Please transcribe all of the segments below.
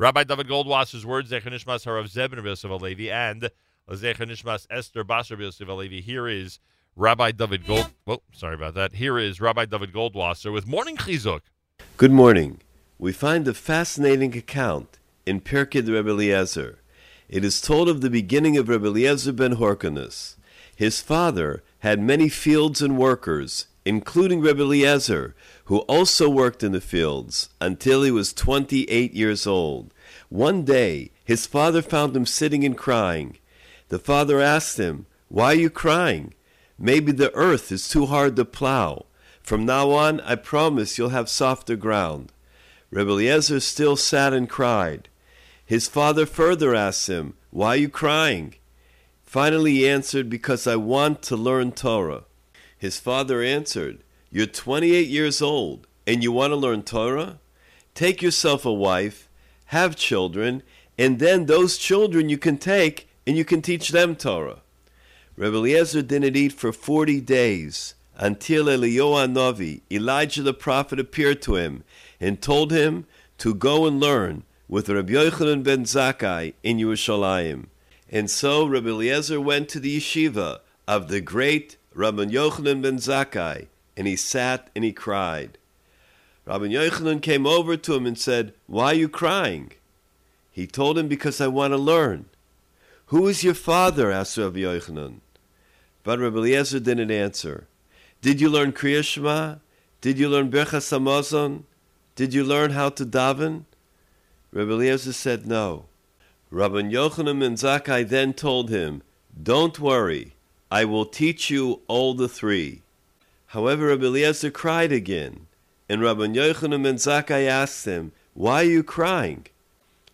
Rabbi David Goldwasser's words, Zechanishmas Harav Zebin Yosef Alevi, and Zechanishmas Esther Basar Yosef Alevi. Here is Rabbi David Gold. Oh, sorry about that. Here is Rabbi David Goldwasser with Morning Chizuk. Good morning. We find a fascinating account in Pirkei Rebbe Eliezer. It is told of the beginning of Rebbe Eliezer ben Horkanus. His father had many fields and workers, including Rebbe Eliezer, who also worked in the fields until he was 28 years old. One day, his father found him sitting and crying. The father asked him, Why are you crying? Maybe the earth is too hard to plow. From now on, I promise you'll have softer ground. Rebbe Eliezer still sat and cried. His father further asked him, Why are you crying? Finally, he answered, Because I want to learn Torah. His father answered, You're 28 years old and you want to learn Torah? Take yourself a wife, have children, and then those children you can take and you can teach them Torah. Rebbe Eliezer didn't eat for 40 days until Eliyahu Novi, Elijah the prophet, appeared to him and told him to go and learn with Rabbi Yochanan ben Zakkai in Yerushalayim. And so Rabbi Eliezer went to the yeshiva of the great Rabbi Yochanan ben Zakkai, and he sat and he cried. Rabbi Yochanan came over to him and said, Why are you crying? He told him, Because I want to learn. Who is your father? asked Rabbi Yochanan. But Rabbi Eliezer didn't answer. Did you learn Kriya Shema? Did you learn Birchas Hamazon? Did you learn how to daven? Rabbi Eliezer said no. Rabbi Yochanan ben Zakkai then told him, Don't worry, I will teach you all the three. However, Rabbi Eliezer cried again, and Rabbi Yochanan ben Zakkai asked him, Why are you crying?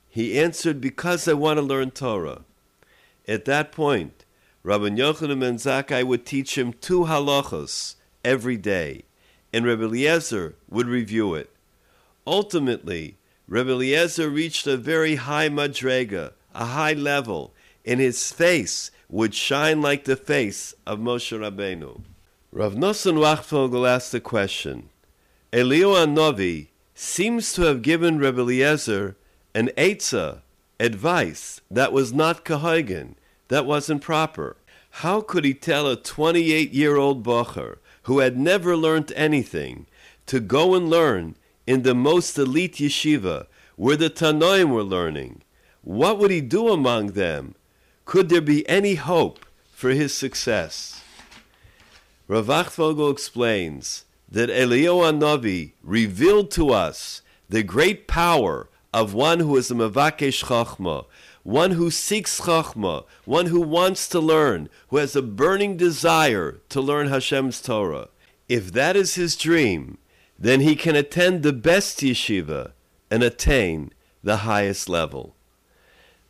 He answered, Because I want to learn Torah. At that point, Rabbi Yochanan ben Zakkai would teach him two halachos every day, and Rabbi Eliezer would review it. Ultimately, Rebbe Eliezer reached a very high madrega, a high level, and his face would shine like the face of Moshe Rabbeinu. Rav Nosson Wachtfogel asked the question, Eliyahu Novi seems to have given Rebbe Eliezer an etza, advice, that was not kehogen, that wasn't proper. How could he tell a 28-year-old bocher who had never learnt anything to go and learn in the most elite yeshiva where the Tanoim were learning. What would he do among them? Could there be any hope for his success? Rav explains that Eliyahu Navi revealed to us the great power of one who is a Mavakesh Chachma, one who seeks Chachma, one who wants to learn, who has a burning desire to learn Hashem's Torah. If that is his dream, then he can attend the best yeshiva and attain the highest level.